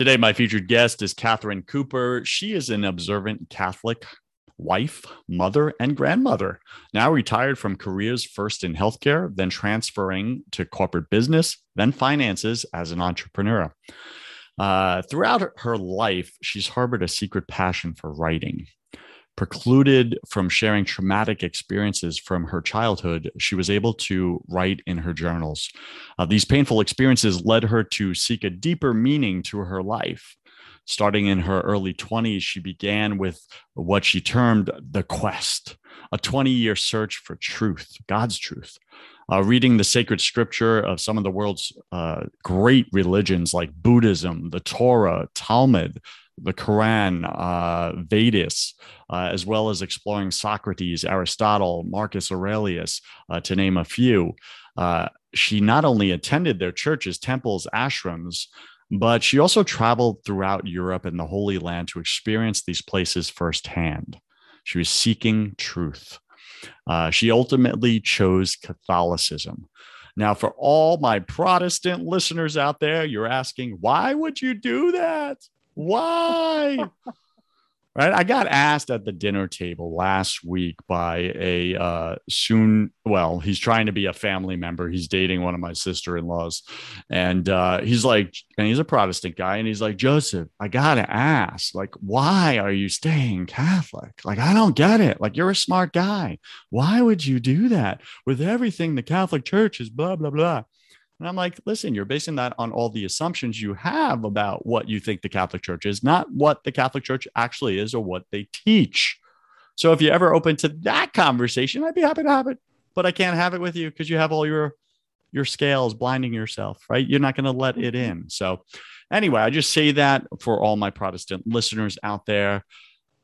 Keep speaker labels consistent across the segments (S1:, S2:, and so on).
S1: Today, my featured guest is Katherine Cooper. She is an observant Catholic wife, mother, and grandmother. Now retired from careers first in healthcare, then transferring to corporate business, then finances as an entrepreneur. Uh, throughout her life, she's harbored a secret passion for writing precluded from sharing traumatic experiences from her childhood, she was able to write in her journals. Uh, these painful experiences led her to seek a deeper meaning to her life. Starting in her early 20s, she began with what she termed the quest, a 20 year search for truth, God's truth. Uh, reading the sacred scripture of some of the world's uh, great religions like Buddhism, the Torah, Talmud, the Quran, uh, Vedas, uh, as well as exploring Socrates, Aristotle, Marcus Aurelius, uh, to name a few. Uh, she not only attended their churches, temples, ashrams, but she also traveled throughout Europe and the Holy Land to experience these places firsthand. She was seeking truth. Uh, she ultimately chose Catholicism. Now, for all my Protestant listeners out there, you're asking, why would you do that? Why? right? I got asked at the dinner table last week by a uh, soon, well, he's trying to be a family member. He's dating one of my sister in laws. And uh, he's like, and he's a Protestant guy. And he's like, Joseph, I got to ask, like, why are you staying Catholic? Like, I don't get it. Like, you're a smart guy. Why would you do that with everything the Catholic Church is blah, blah, blah? And I'm like, listen, you're basing that on all the assumptions you have about what you think the Catholic Church is, not what the Catholic Church actually is or what they teach. So if you're ever open to that conversation, I'd be happy to have it. But I can't have it with you because you have all your your scales blinding yourself, right? You're not going to let it in. So anyway, I just say that for all my Protestant listeners out there.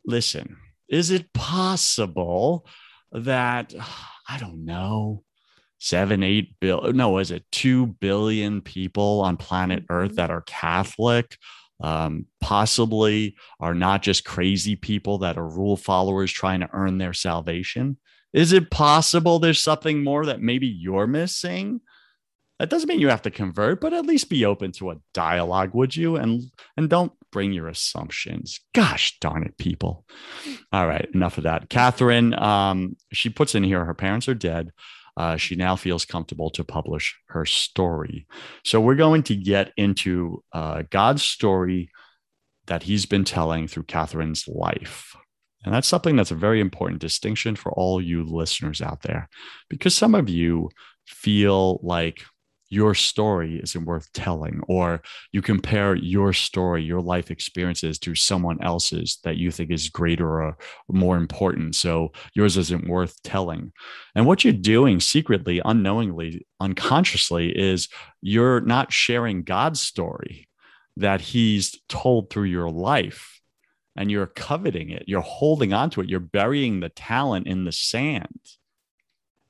S1: Listen, is it possible that I don't know seven, eight bill. No, is it two billion people on planet Earth mm-hmm. that are Catholic? Um, possibly are not just crazy people that are rule followers trying to earn their salvation. Is it possible there's something more that maybe you're missing? That doesn't mean you have to convert, but at least be open to a dialogue, would you? And and don't bring your assumptions. Gosh darn it, people. All right, enough of that. Katherine, um, she puts in here her parents are dead uh, she now feels comfortable to publish her story. So we're going to get into uh, God's story that he's been telling through Katherine's life. And that's something that's a very important distinction for all you listeners out there, because some of you feel like your story isn't worth telling, or you compare your story, your life experiences to someone else's that you think is greater or more important. So yours isn't worth telling. And what you're doing secretly, unknowingly, unconsciously is you're not sharing God's story that He's told through your life. And you're coveting it, you're holding on to it, you're burying the talent in the sand.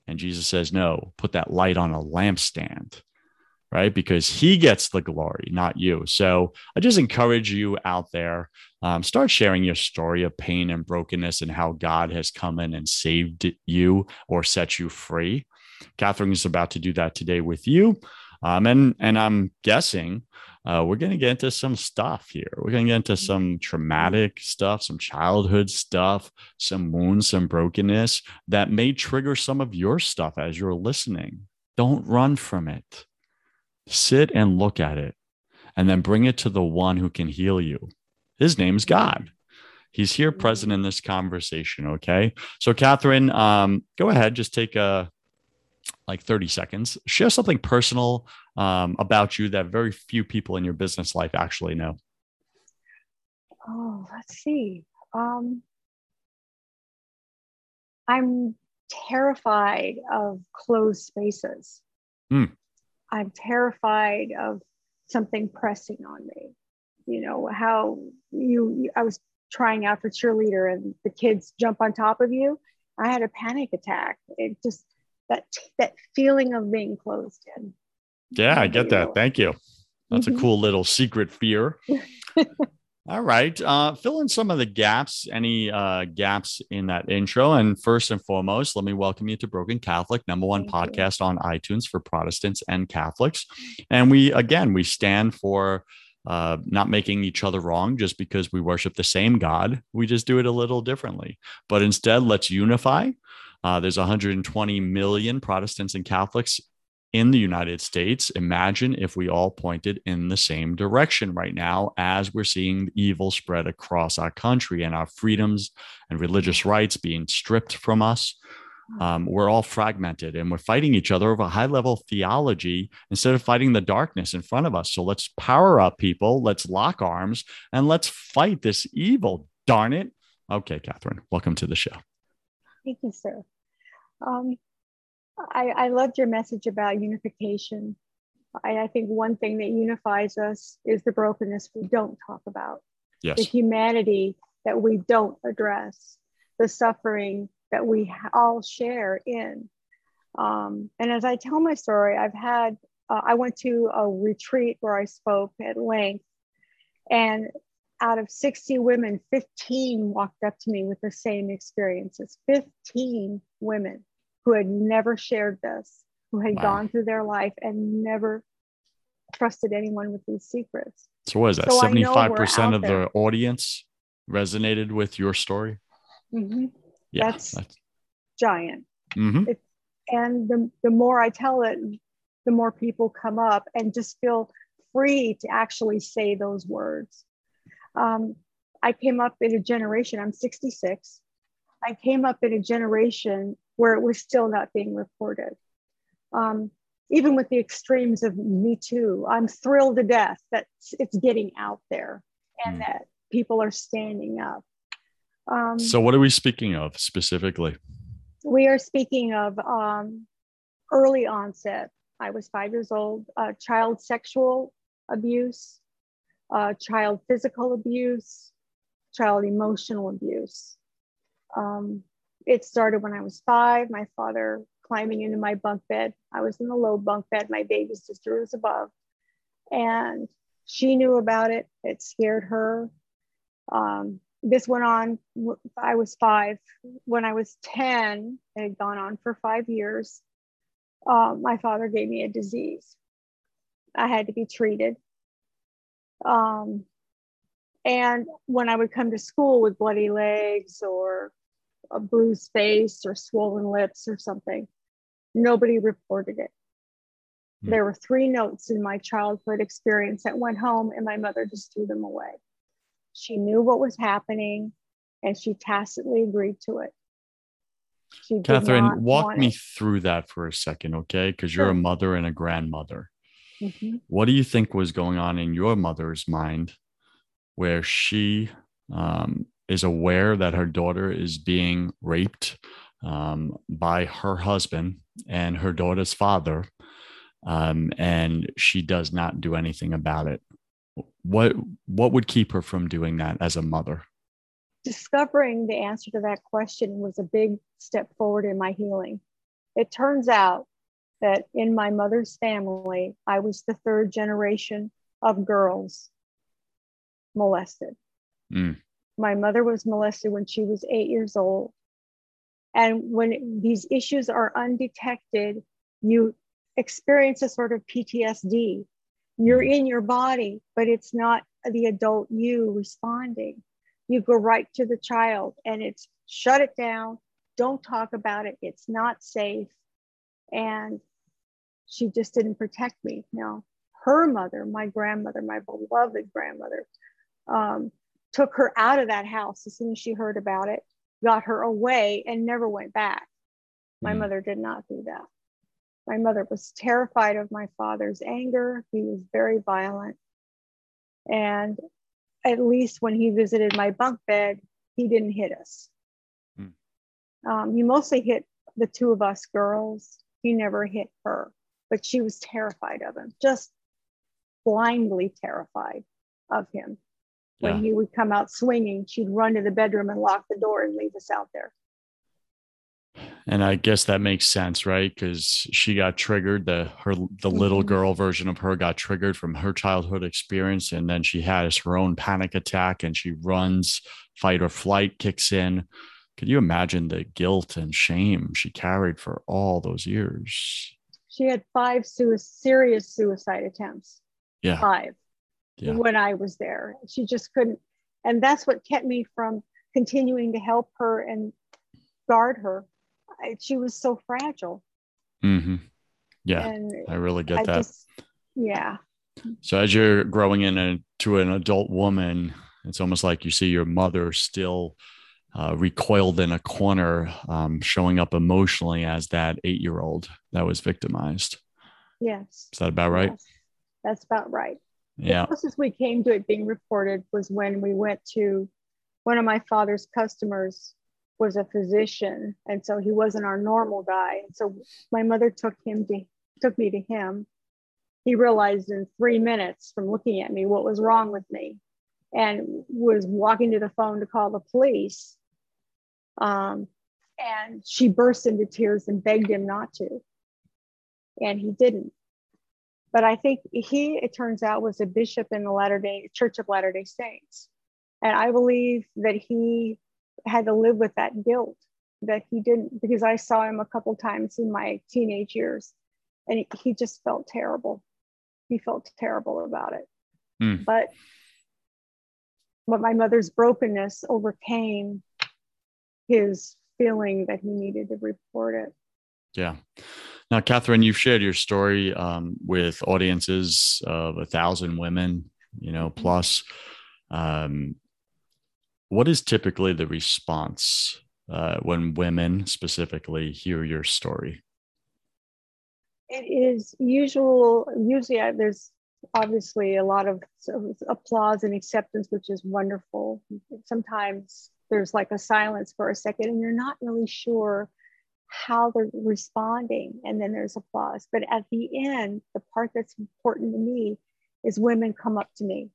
S1: And Jesus says, No, put that light on a lampstand right? Because he gets the glory, not you. So I just encourage you out there, um, start sharing your story of pain and brokenness and how God has come in and saved you or set you free. Katherine is about to do that today with you. Um, and, and I'm guessing uh, we're going to get into some stuff here. We're going to get into some traumatic stuff, some childhood stuff, some wounds, some brokenness that may trigger some of your stuff as you're listening. Don't run from it. Sit and look at it and then bring it to the one who can heal you. His name's God. He's here present in this conversation. Okay. So, Katherine, um, go ahead, just take a like 30 seconds. Share something personal um, about you that very few people in your business life actually know.
S2: Oh, let's see. Um, I'm terrified of closed spaces. Mm. I'm terrified of something pressing on me. You know, how you, I was trying out for cheerleader and the kids jump on top of you. I had a panic attack. It just, that, that feeling of being closed in.
S1: Yeah, I get that. Thank you. That's mm-hmm. a cool little secret fear. All right. Uh, fill in some of the gaps, any uh, gaps in that intro. And first and foremost, let me welcome you to Broken Catholic, number one Thank podcast you. on iTunes for Protestants and Catholics. And we, again, we stand for uh, not making each other wrong just because we worship the same God. We just do it a little differently. But instead, let's unify. Uh, there's 120 million Protestants and Catholics in the United States. Imagine if we all pointed in the same direction right now as we're seeing evil spread across our country and our freedoms and religious rights being stripped from us. Um, we're all fragmented and we're fighting each other over high level theology instead of fighting the darkness in front of us. So let's power up, people. Let's lock arms and let's fight this evil. Darn it. Okay, Katherine, welcome to the show.
S2: Thank you, sir. Um, I, I loved your message about unification. I, I think one thing that unifies us is the brokenness we don't talk about,
S1: yes.
S2: the humanity that we don't address, the suffering that we all share in. Um, and as I tell my story, I've had, uh, I went to a retreat where I spoke at length, and out of 60 women, 15 walked up to me with the same experiences. 15 women who had never shared this, who had wow. gone through their life and never trusted anyone with these secrets.
S1: So, what is that? Seventy-five percent of there. the audience resonated with your story.
S2: Mm-hmm. Yeah, that's, that's, giant. Mm-hmm. And the the more I tell it, the more people come up and just feel free to actually say those words. Um, I came up in a generation. I'm 66. I came up in a generation where it was still not being reported. Um, even with the extremes of Me Too, I'm thrilled to death that it's getting out there and mm. that people are standing up.
S1: Um, so, what are we speaking of specifically?
S2: We are speaking of um, early onset. I was five years old, uh, child sexual abuse, uh, child physical abuse, child emotional abuse. Um, it started when I was five. My father climbing into my bunk bed. I was in the low bunk bed. My baby sister was above. And she knew about it. It scared her. Um, this went on, I was five. When I was 10, it had gone on for five years. Um, my father gave me a disease. I had to be treated. Um, and when I would come to school with bloody legs or a bruised face or swollen lips or something. Nobody reported it. Mm. There were three notes in my childhood experience that went home and my mother just threw them away. She knew what was happening and she tacitly agreed to it.
S1: She Katherine, walk me it. through that for a second, okay? Because you're a mother and a grandmother. Mm-hmm. What do you think was going on in your mother's mind where she um, is aware that her daughter is being raped um, by her husband and her daughter's father, um, and she does not do anything about it. What what would keep her from doing that as a mother?
S2: Discovering the answer to that question was a big step forward in my healing. It turns out that in my mother's family, I was the third generation of girls molested. Mm. My mother was molested when she was eight years old. And when these issues are undetected, you experience a sort of PTSD. You're in your body, but it's not the adult you responding. You go right to the child and it's shut it down. Don't talk about it. It's not safe. And she just didn't protect me. No, her mother, my grandmother, my beloved grandmother, um, took her out of that house as soon as she heard about it, got her away, and never went back. My mm. mother did not do that. My mother was terrified of my father's anger. He was very violent. And at least when he visited my bunk bed, he didn't hit us. Mm. Um, he mostly hit the two of us girls. He never hit her, but she was terrified of him, just blindly terrified of him. When yeah. he would come out swinging, she'd run to the bedroom and lock the door and leave us out there
S1: and I guess that makes sense, right? Because she got triggered. The her the little mm-hmm. girl version of her got triggered from her childhood experience, and then she has her own panic attack, and she runs. Fight or flight kicks in. Could you imagine the guilt and shame she carried for all those years?
S2: She had five su- serious suicide attempts.
S1: Yeah,
S2: five. Yeah. When I was there, she just couldn't, and that's what kept me from continuing to help her and guard her she was so fragile.
S1: Mm-hmm. Yeah, and I really get I that. Just,
S2: yeah.
S1: So as you're growing into an adult woman, it's almost like you see your mother still uh, recoiled in a corner, um, showing up emotionally as that eight-year-old that was victimized.
S2: Yes.
S1: Is that about right? Yes.
S2: That's about right.
S1: Yeah.
S2: The closest we came to it being reported was when we went to one of my father's customers was a physician and so he wasn't our normal guy. And so my mother took him to took me to him. He realized in three minutes from looking at me what was wrong with me and was walking to the phone to call the police. Um, and she burst into tears and begged him not to. And he didn't but i think he it turns out was a bishop in the latter day church of latter day saints and i believe that he had to live with that guilt that he didn't because I saw him a couple times in my teenage years and he, just felt terrible. He felt terrible about it. Mm. But but my mother's brokenness overcame his feeling that he needed to report it.
S1: Yeah. Now, Katherine, you've shared your story um, with audiences of a thousand women, you know, mm-hmm. plus. Um, what is typically the response uh, when women specifically hear your story?
S2: It is usual. Usually, uh, there's obviously a lot of, of applause and acceptance, which is wonderful. Sometimes there's like a silence for a second, and you're not really sure how they're responding, and then there's applause. But at the end, the part that's important to me is women come up to me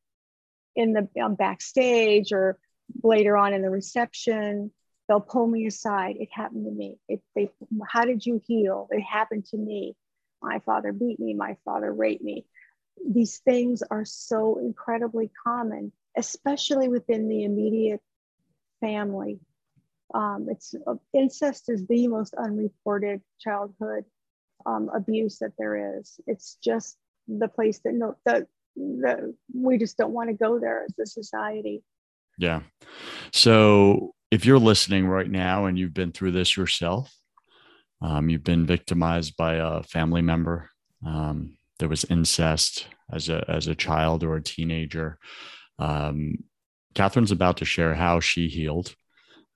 S2: in the um, backstage or later on in the reception, they'll pull me aside. It happened to me. It, they, how did you heal? It happened to me. My father beat me. My father raped me. These things are so incredibly common, especially within the immediate family. Um, it's uh, incest is the most unreported childhood um, abuse that there is. It's just the place that no, the, the we just don't want to go there as a society.
S1: Yeah. So if you're listening right now and you've been through this yourself, um, you've been victimized by a family member, um, there was incest as a as a child or a teenager. Um, Katherine's about to share how she healed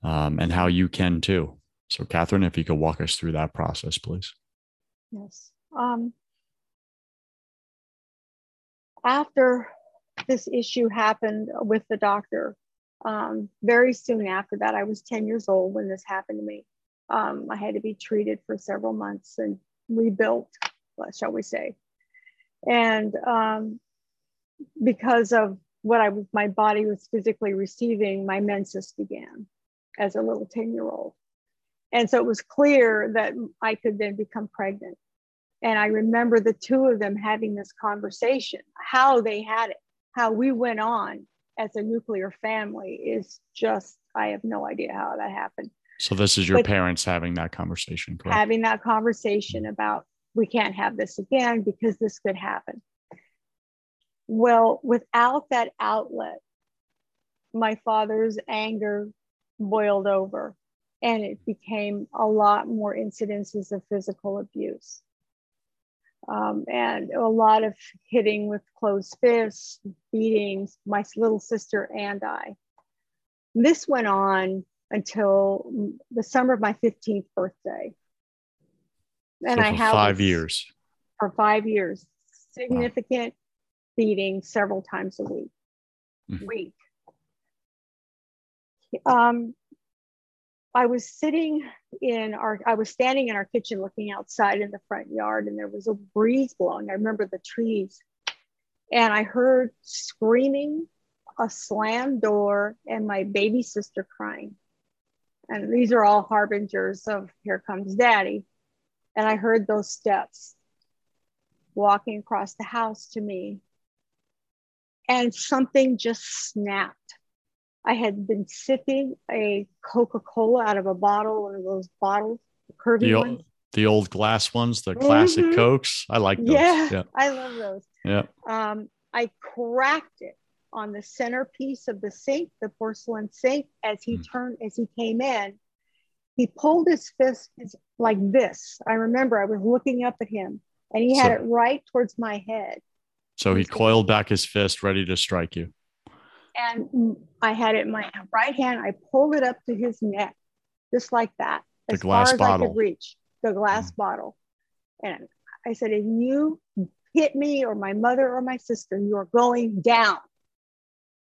S1: um, and how you can too. So, Katherine, if you could walk us through that process, please.
S2: Yes. Um, after this issue happened with the doctor, um, very soon after that, I was 10 years old when this happened to me. Um, I had to be treated for several months and rebuilt, shall we say. And um, because of what I my body was physically receiving, my menses began as a little 10 year old. And so it was clear that I could then become pregnant. And I remember the two of them having this conversation, how they had it, how we went on as a nuclear family is just, I have no idea how that happened.
S1: So this is your
S2: But-
S1: parents having that conversation, correct?
S2: having that conversation mm-hmm. about we can't have this again because this could happen. Well, without that outlet, my father's anger boiled over and it became a lot more incidences of physical abuse. Um, and a lot of hitting with closed fists, beatings, my little sister and I. This went on until the summer of my 15th birthday.
S1: so I
S2: have
S1: five years.
S2: For five years, significant beating several times a week.
S1: Mhm.
S2: Week. Um, I was sitting in our, I was standing in our kitchen looking outside in the front yard, and there was a breeze blowing. I remember the trees, and I heard screaming, a slammed door, and my baby sister crying. And these are all harbingers of here comes daddy. And I heard those steps walking across the house to me. And something just snapped. I had been sipping a Coca Cola out of a bottle, one of those bottles, curvy
S1: The,
S2: ones.
S1: old, the old glass ones, the classic
S2: Mhm.
S1: Cokes. I like those.
S2: Yeah,
S1: Yeah.
S2: I love those.
S1: Yeah.
S2: Um, I cracked it on the centerpiece of the sink, the porcelain sink, as he
S1: Mm.
S2: turned, as he came in. He pulled his fist like this. I remember I was looking up at him and he had
S1: So-
S2: it right towards my head.
S1: So he coiled back his fist, ready to strike you.
S2: And mm, I had it in my right hand. I pulled it up to his neck, just like that,
S1: The
S2: as
S1: glass
S2: far as I could reach the glass bottle. And I said, if you hit me or my mother or my sister, you are going down.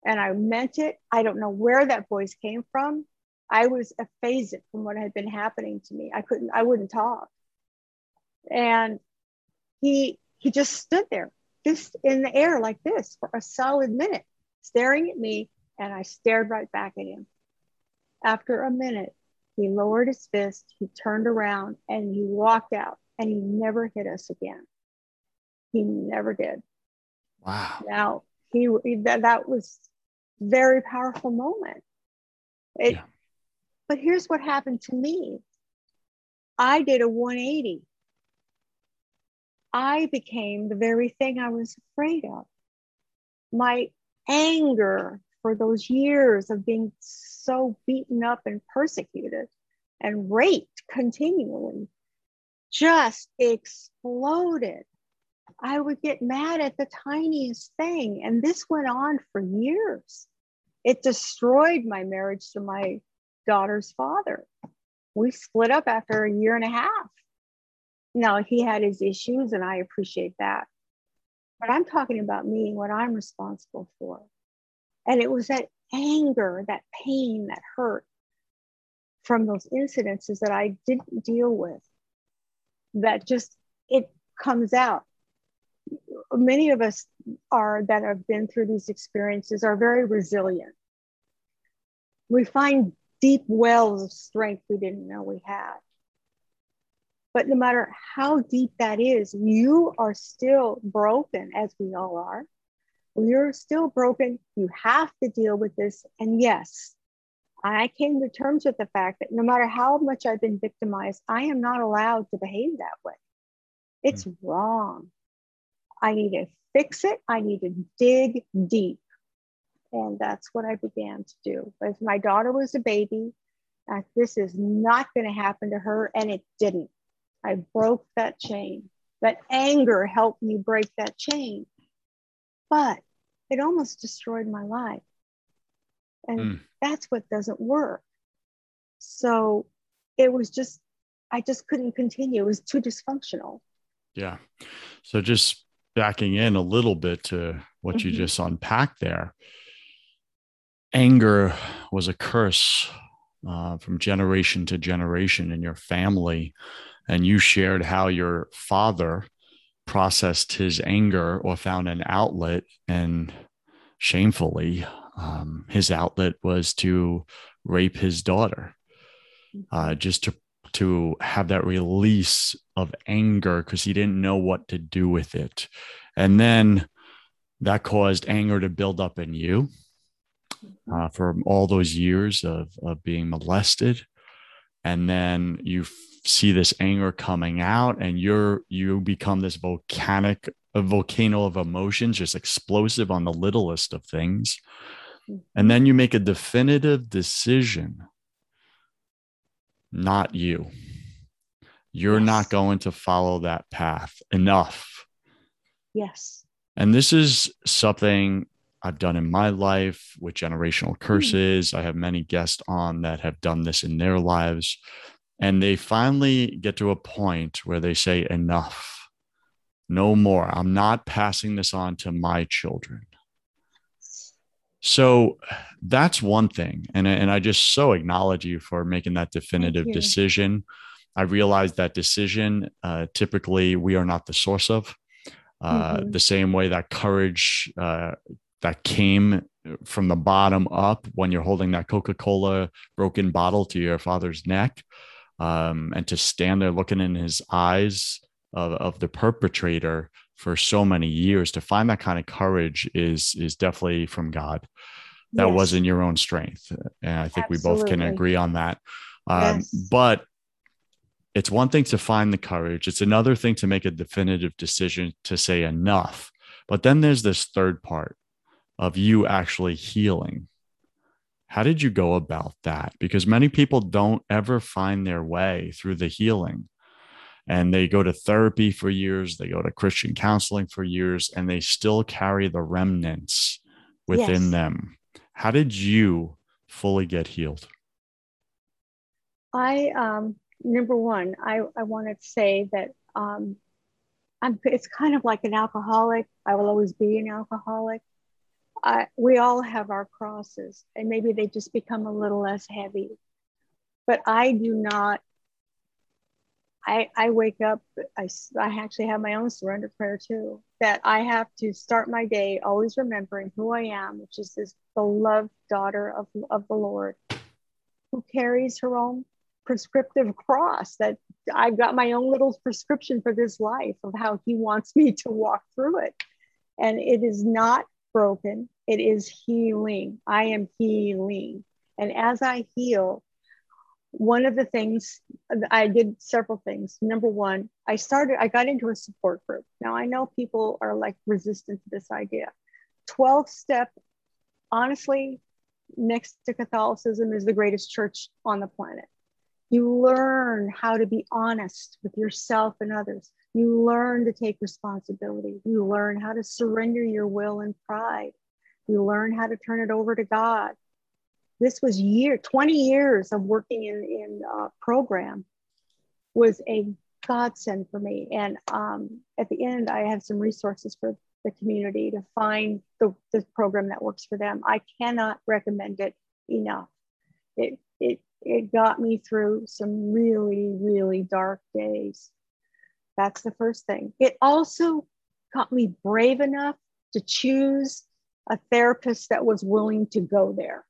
S2: And I meant it. I don't know where that voice came from. I was aphasic from what had been happening to me. I couldn't, I wouldn't talk. And he he just stood there, just in the air like this for a solid minute, staring at me, and I stared right back at him. After a minute, he lowered his fist, he turned around, and he walked out, and he never hit us again. He never did.
S1: Wow.
S2: Now he that, that was very powerful moment. It,
S1: Yeah.
S2: but here's what happened to me. I did a 180. I became the very thing I was afraid of. My anger for those years of being so beaten up and persecuted and raped continually just exploded. I would get mad at the tiniest thing. And this went on for years. It destroyed my marriage to my daughter's father. We split up after a year and a half. Now, he had his issues, and I appreciate that. But I'm talking about me and what I'm responsible for. And it was that anger, that pain, that hurt from those incidences that I didn't deal with that just it comes out. Many of us are that have been through these experiences are very resilient. We find deep wells of strength we didn't know we had but no matter how deep that is you are still broken as we all are you're still broken you have to deal with this and yes I came to terms with the fact that no matter how much I've been victimized, I am not allowed to behave that way. It's wrong. I need to fix it. I need to dig deep. And that's what I began to do. As my daughter was a baby, uh, this is not going to happen to her. And it didn't. I broke that chain. That anger helped me break that chain. But it almost destroyed my life. And
S1: Mm.
S2: that's what doesn't work. So it was just, I just couldn't continue. It was too dysfunctional.
S1: Yeah. So just backing in a little bit to what you
S2: Mhm.
S1: just unpacked there. Anger was a curse uh, from generation to generation in your family. And you shared how your father processed his anger or found an outlet. And shamefully, um, his outlet was to rape his daughter, uh, just to to have that release of anger because he didn't know what to do with it. And then that caused anger to build up in you uh, for all those years of, of being molested. and then you see this anger coming out and you're you become this volcanic a volcano of emotions just explosive on the littlest of things and then you make a definitive decision not you you're
S2: Yes.
S1: not going to follow that path enough
S2: Yes.
S1: and this is something I've done in my life with generational hmm. curses. I have many guests on that have done this in their lives. And they finally get to a point where they say, enough, no more. I'm not passing this on to my children. So that's one thing. And, and I just so acknowledge you for making that definitive decision. I realize that decision, uh, typically, we are not the source of. Uh,
S2: Mhm.
S1: The same way that courage uh, that came from the bottom up when you're holding that Coca Cola broken bottle to your father's neck, um, and to stand there looking in his eyes of, of the perpetrator for so many years, to find that kind of courage is is definitely from God. That
S2: Yes.
S1: wasn't your own strength, and I think we both can agree on that. Um,
S2: Yes.
S1: But it's one thing to find the courage it's another thing to make a definitive decision to say enough but then there's this third part of you actually healing how did you go about that because many people don't ever find their way through the healing and they go to therapy for years they go to christian counseling for years and they still carry the remnants within
S2: Yes.
S1: them how did you fully get healed
S2: I um number one, I I want to say that um I'm it's kind of like an alcoholic. I will always be an alcoholic. I we all have our crosses and maybe they just become a little less heavy. But I do not I, I wake up, I, I actually have my own surrender prayer too, that I have to start my day always remembering who I am, which is this beloved daughter of, of the Lord who carries her own prescriptive cross that I've got my own little prescription for this life of how he wants me to walk through it. And it is not broken, it is healing. I am healing. And as I heal, one of the things I did several things. Number one, I started, I got into a support group. Now I know people are like resistant to this idea. 12 step, honestly, next to Catholicism is the greatest church on the planet. You learn how to be honest with yourself and others. You learn to take responsibility. You learn how to surrender your will and pride. You learn how to turn it over to God. This was year, 20 years of working in, in uh, program was a godsend for me. And um, at the end, I have some resources for the community to find the, the program that works for them. I cannot recommend it enough. It, it, it got me through some really, really dark days. That's the first thing. It also got me brave enough to choose a therapist that was willing to go there.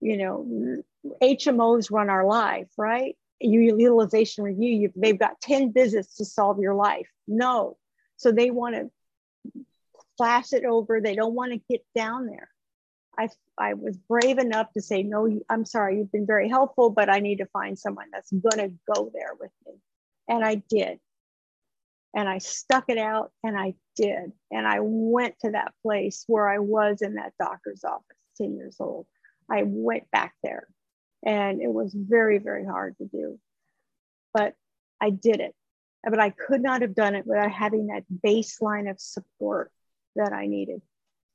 S2: You know, HMOs run our life, right? You utilization review, you, they've got 10 visits to solve your life. No. So they want to flash it over. They don't want to get down there. I, I was brave enough to say, no, I'm sorry, you've been very helpful, but I need to find someone that's going to go there with me. And I did. And I stuck it out and I did. And I went to that place where I was in that doctor's office, 10 years old. I went back there and it was very, very hard to do. But I did it. But I could not have done it without having that baseline of support that I needed.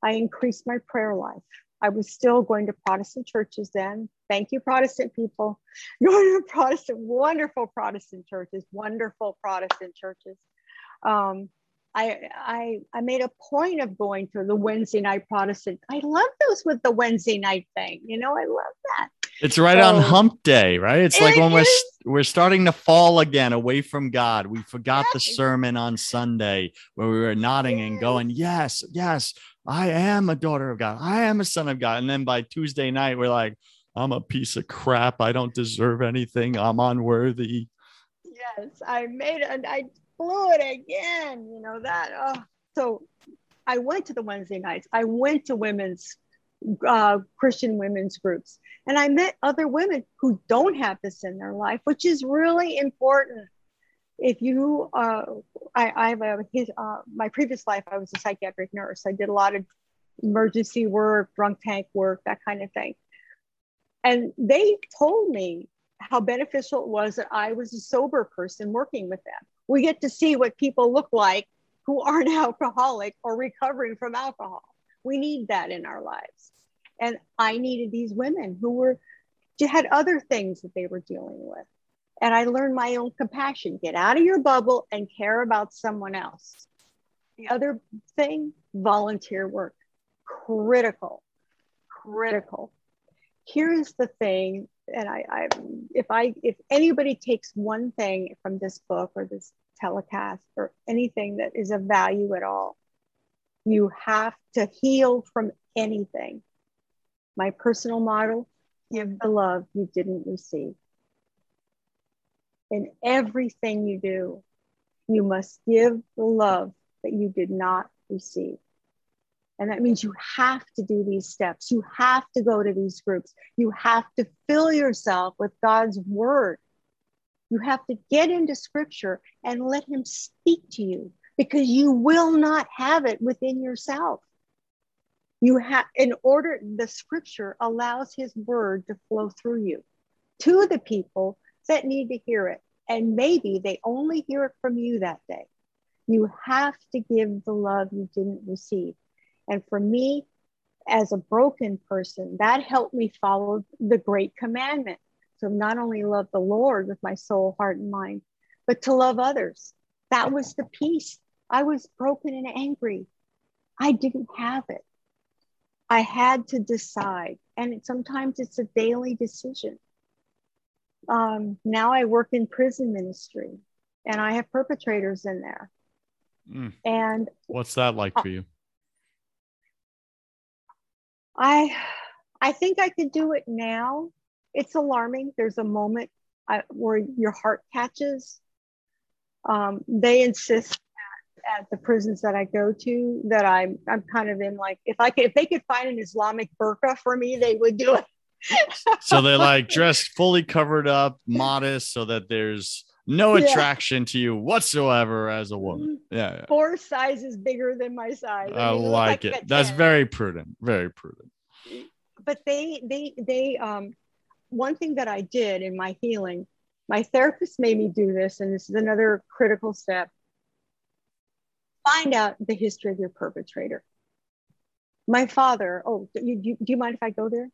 S2: I increased my prayer life. I was still going to Protestant churches then. Thank you, Protestant people. Going to Protestant, wonderful Protestant churches, wonderful Protestant churches. Um, I, I, I made a point of going to the Wednesday night Protestant. I love those with the Wednesday night thing. You know, I love that.
S1: It's right on hump day, right? It's like
S2: It
S1: when we're we're starting to fall again away from God. We forgot the sermon on Sunday where we were nodding and going, "Yes, yes, I am a daughter of God. I am a son of God." And then by Tuesday night, we're like, "I'm a piece of crap. I don't deserve anything. I'm unworthy."
S2: Yes, I made and I blew it again. You know that. Oh. So I went to the Wednesday nights. I went to women's uh, Christian women's groups. And I met other women who don't have this in their life, which is really important. If you, uh, I, I have a, his, uh, my previous life, I was a psychiatric nurse. I did a lot of emergency work, drunk tank work, that kind of thing. And they told me how beneficial it was that I was a sober person working with them. We get to see what people look like who aren't alcoholic or recovering from alcohol. We need that in our lives. And I needed these women who were had other things that they were dealing with. And I learned my own compassion. Get out of your bubble and care about someone else. The other thing, volunteer work. Critical. Critical. Here's the thing, and I, I if I if anybody takes one thing from this book or this telecast or anything that is of value at all, you have to heal from anything. My personal model give the love you didn't receive. In everything you do, you must give the love that you did not receive. And that means you have to do these steps. You have to go to these groups. You have to fill yourself with God's word. You have to get into scripture and let Him speak to you because you will not have it within yourself. You have, in order, the scripture allows his word to flow through you to the people that need to hear it. And maybe they only hear it from you that day. You have to give the love you didn't receive. And for me, as a broken person, that helped me follow the great commandment. to not only love the Lord with my soul, heart, and mind, but to love others. That was the peace I was broken and angry. I didn't have it. I had to decide. And it, sometimes it's a daily decision. Um, now I work in prison ministry and I have perpetrators in there. Mm. And
S1: what's that like for you?
S2: I I think I could do it now. It's alarming. There's a moment I, where your heart catches. Um, they insist at the prisons that I go to that I'm I'm kind of in like if I could if they could find an Islamic burqa for me, they would do it.
S1: so they're like dressed fully covered up, modest, so that there's no attraction to you whatsoever as a woman. Mm-hmm. Yeah, yeah.
S2: four sizes bigger than my size.
S1: I, I mean, like, like it. That's 10. very prudent. Very prudent.
S2: But they they they um one thing that I did in my healing, my therapist made me do this, and this is another critical step find out the history of your perpetrator. My father, oh, do you, do you mind if I go there?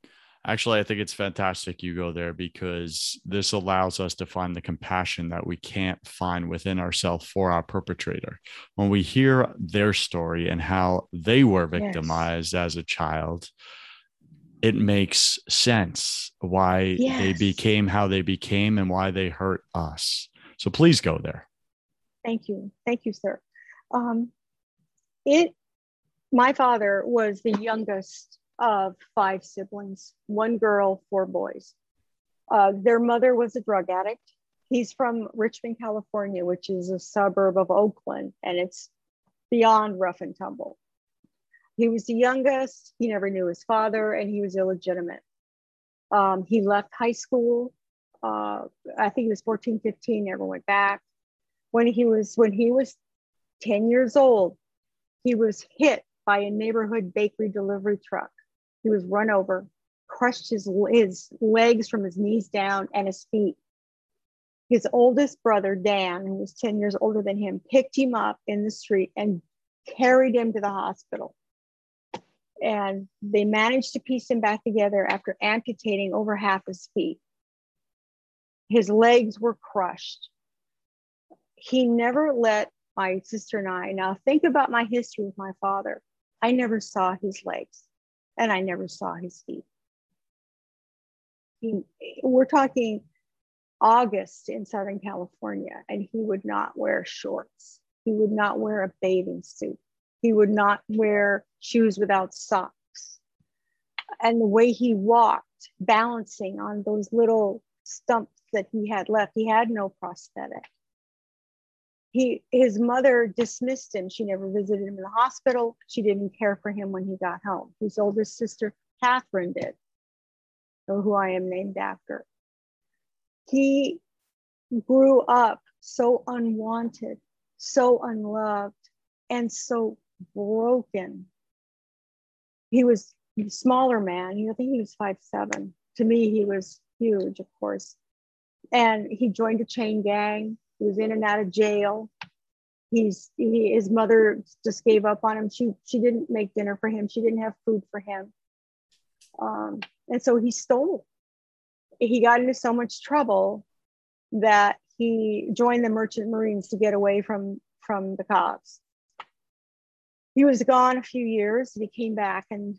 S1: Actually, I think it's fantastic you go there because this allows us to find the compassion that we can't find within ourselves for our perpetrator. When we hear their story and how they were victimized yes. as a child, it makes sense why yes. they became how they became and why they hurt us. So please go there.
S2: Thank you. Thank you, sir. Um, it, my father was the youngest of five siblings, one girl, four boys. Uh, their mother was a drug addict. He's from Richmond, California, which is a suburb of Oakland, and it's beyond rough and tumble. He was the youngest. He never knew his father, and he was illegitimate. Um, he left high school. Uh, I think he was 14, 15, never went back. When he was when he was 10 years old, he was hit by a neighborhood bakery delivery truck. He was run over, crushed his, his legs from his knees down and his feet. His oldest brother, Dan, who was 10 years older than him, picked him up in the street and carried him to the hospital. And they managed to piece him back together after amputating over half his feet. His legs were crushed. He never let my sister and I. Now, think about my history with my father. I never saw his legs and I never saw his feet. He, we're talking August in Southern California, and he would not wear shorts. He would not wear a bathing suit. He would not wear shoes without socks. And the way he walked, balancing on those little stumps that he had left, he had no prosthetic he his mother dismissed him she never visited him in the hospital she didn't care for him when he got home his oldest sister Catherine did, who I am named after. He grew up so unwanted, so unloved, and so broken. He was a smaller man. I think he was five seven. To me, he was huge, of course. And he joined a chain gang. He was in and out of jail. He's he, his mother just gave up on him. She she didn't make dinner for him. She didn't have food for him. Um, and so he stole. He got into so much trouble that he joined the merchant marines to get away from from the cops he was gone a few years and he came back and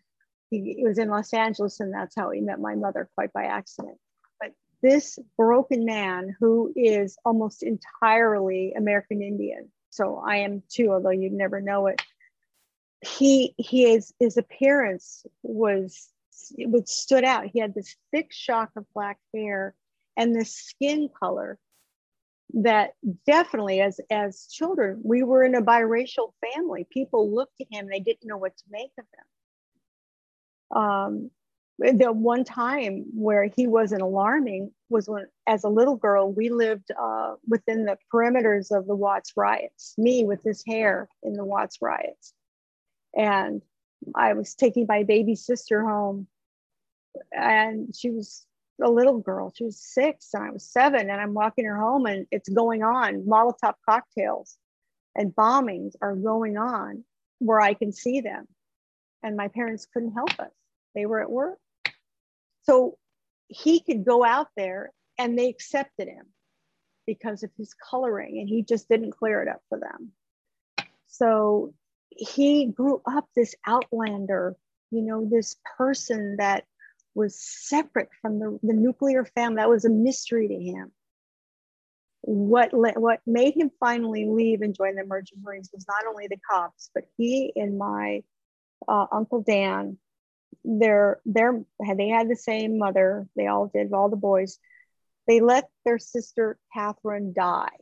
S2: he, he was in los angeles and that's how he met my mother quite by accident this broken man who is almost entirely american indian. So i am too although you'd never know it. He he is his appearance was it stood out he had this thick shock of black hair and this skin color that definitely as as children we were in a biracial family. People looked at him they didn't know what to make of him. Um, the one time where he wasn't alarming was when as a little girl we lived uh, within the perimeters of the watts riots me with his hair in the watts riots and i was taking my baby sister home and she was a little girl. She was six and I was seven, and I'm walking her home, and it's going on. Molotov cocktails and bombings are going on where I can see them. And my parents couldn't help us, they were at work. So he could go out there and they accepted him because of his coloring, and he just didn't clear it up for them. So he grew up this outlander, you know, this person that was separate from the, the nuclear family. That was a mystery to him. What, what made him finally leave and join the Merchant Marines was not only the cops, but he and my uh, Uncle Dan, their, their, they had the same mother. They all did, all the boys. They let their sister Catherine die.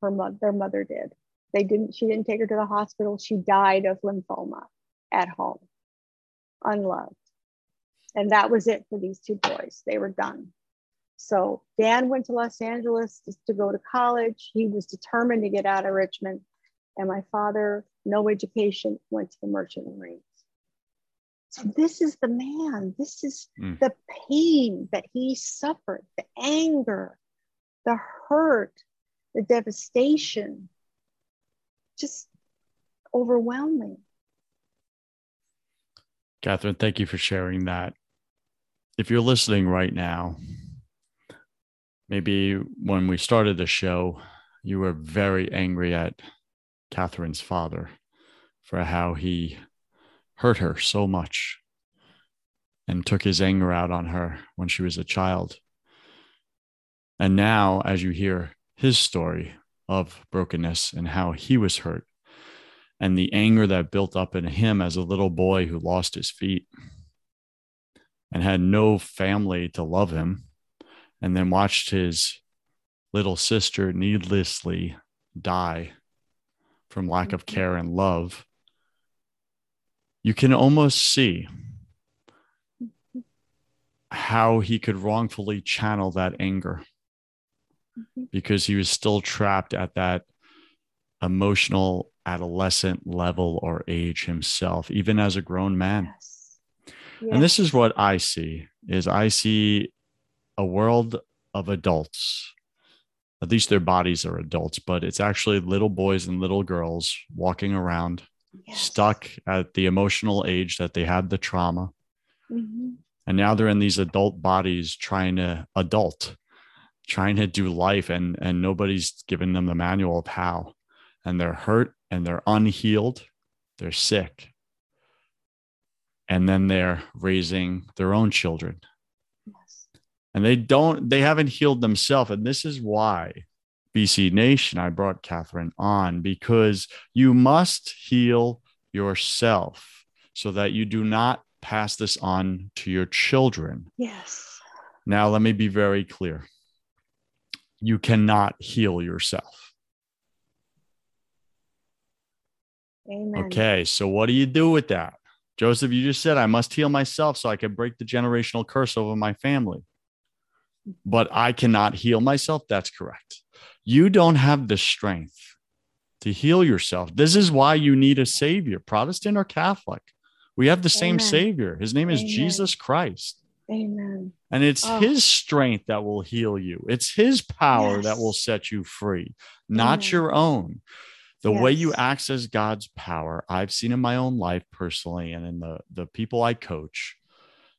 S2: Her mother, their mother did. They didn't, she didn't take her to the hospital. She died of lymphoma at home, unloved. And that was it for these two boys. They were done. So Dan went to Los Angeles to go to college. He was determined to get out of Richmond. And my father, no education, went to the Merchant Marines. So this is the man. This is mm. the pain that he suffered, the anger, the hurt, the devastation. Just overwhelming.
S1: Katherine, thank you for sharing that if you're listening right now, maybe when we started the show, you were very angry at Katherine's father for how he hurt her so much and took his anger out on her when she was a child. And now, as you hear his story of brokenness and how he was hurt, and the anger that built up in him as a little boy who lost his feet and had no family to love him, and then watched his little sister needlessly die from lack of care and love, you can almost see how he could wrongfully channel that anger mm-hmm. because he was still trapped at that emotional adolescent level or age himself even as a grown man yes. And this is what I see is I see a world of adults. At least their bodies are adults, but it's actually little boys and little girls walking around yes. stuck at the emotional age that they had the trauma. Mm-hmm. And now they're in these adult bodies trying to adult, trying to do life and and nobody's giving them the manual of how. And they're hurt and they're unhealed. They're sick and then they're raising their own children. Yes. And they don't, they haven't healed themselves. And this is why BC Nation, I brought Katherine on because you must heal yourself so that you do not pass this on to your children.
S2: Yes.
S1: Now, let me be very clear you cannot heal yourself.
S2: Amen.
S1: Okay, so what do you do with that? Joseph, you just said I must heal myself so I can break the generational curse over my family. But I cannot heal myself. That's correct. You don't have the strength to heal yourself. This is why you need a savior, Protestant or Catholic. We have the same
S2: Amen.
S1: savior. His name is
S2: Amen.
S1: Jesus Christ.
S2: Amen.
S1: And it's
S2: Oh.
S1: his strength that will heal you. It's his power that will set you free, not
S2: Amen.
S1: your own. The way you access God's power, I've seen in my own life personally and in the, the people I coach,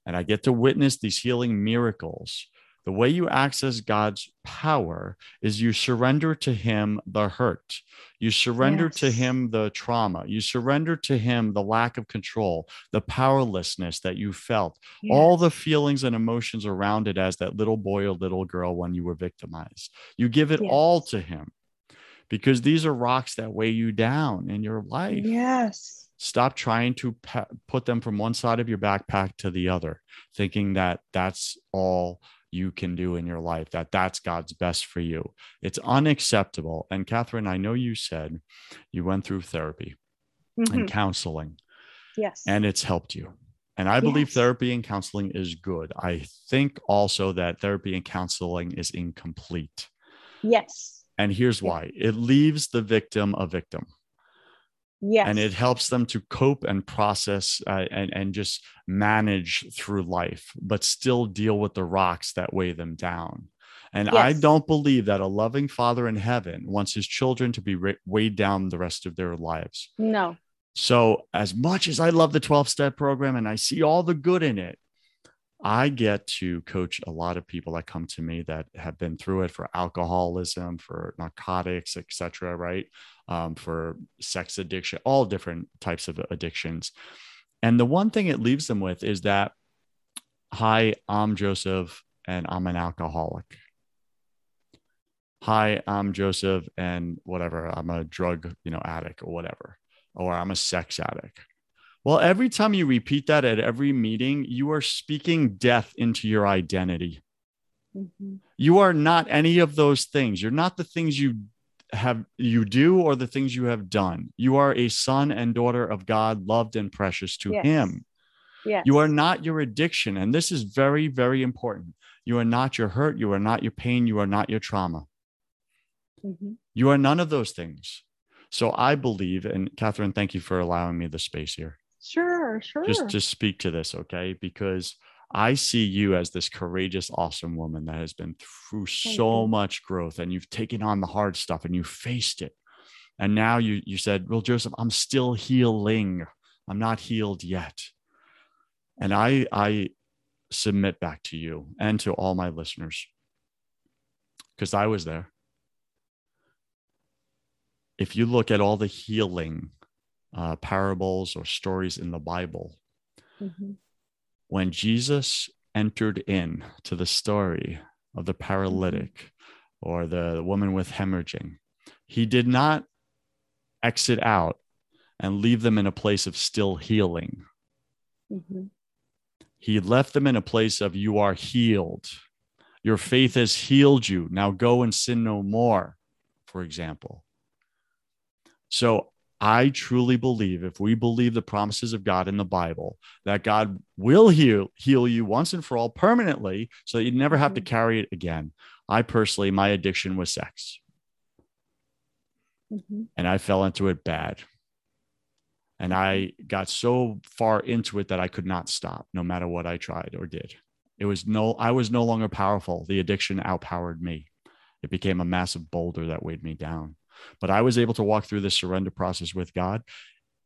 S1: and I get to witness these healing miracles. The way you access God's power is you surrender to Him the hurt. You surrender to Him the trauma. You surrender to Him the lack of control, the powerlessness that you felt all the feelings and emotions around it as that little boy or little girl when you were victimized. You give it all to him because these are rocks that weigh you down in your life.
S2: Yes.
S1: Stop trying to pa- put them from one side of your backpack to the other, thinking that that's all you can do in your life, that that's God's best for you. It's unacceptable. And Katherine, I know you said you went through therapy
S2: Mhm.
S1: and counseling
S2: Yes.
S1: and it's helped you. And I believe
S2: Yes.
S1: therapy and counseling is good. I think also that therapy and counseling is incomplete.
S2: yes.
S1: And here's why it leaves the victim a victim
S2: Yes.
S1: and it helps them to cope and process uh, and, and just manage through life, but still deal with the rocks that weigh them down. And I don't believe that a loving father in heaven wants his children to be weighed down the rest of their lives.
S2: No.
S1: So, as much as I love the 12 step program and I see all the good in it, I get to coach a lot of people that come to me that have been through it for alcoholism, for narcotics, etc. Right, um, for sex addiction, all different types of addictions. And the one thing it leaves them with is that, "Hi, I'm Joseph, and I'm an alcoholic." Hi, I'm Joseph, and whatever, I'm a drug, you know, addict or whatever or I'm a sex addict. Well, every time you repeat that at every meeting, you are speaking death into your identity.
S2: Mhm.
S1: You are not any of those things. You're not the things you have you do or the things you have done. You are a son and daughter of God, loved and precious to
S2: Yes.
S1: him.
S2: Yes.
S1: You are not your addiction, and this is very very important. You are not your hurt, you are not your pain, you are not your trauma.
S2: Mhm.
S1: You are none of those things. So I believe, and Katherine, thank you for allowing me the space here.
S2: Sure. Sure.
S1: just to speak to this okay because i see you as this courageous awesome woman that has been through so
S2: you.
S1: much growth and you've taken on the hard stuff and you faced it and now you you said well joseph i'm still healing i'm not healed yet and i i submit back to you and to all my listeners because i was there if you look at all the healing uh, parables or stories in the Bible,
S2: Mhm.
S1: when Jesus entered in to the story of the paralytic or the woman with hemorrhaging, he did not exit out and leave them in a place of still healing.
S2: Mhm.
S1: He left them in a place of you are healed. Your faith has healed you. Now go and sin no more, for example. So I truly believe if we believe the promises of God in the Bible, that God will heal heal you once and for all permanently so that you never have to
S2: Mhm.
S1: carry it again. I personally, my addiction was sex
S2: Mhm.
S1: and I fell into it bad. And I got so far into it that I could not stop no matter what I tried or did. It was no, I was no longer powerful. The addiction outpowered me. It became a massive boulder that weighed me down. But I was able to walk through this surrender process with God.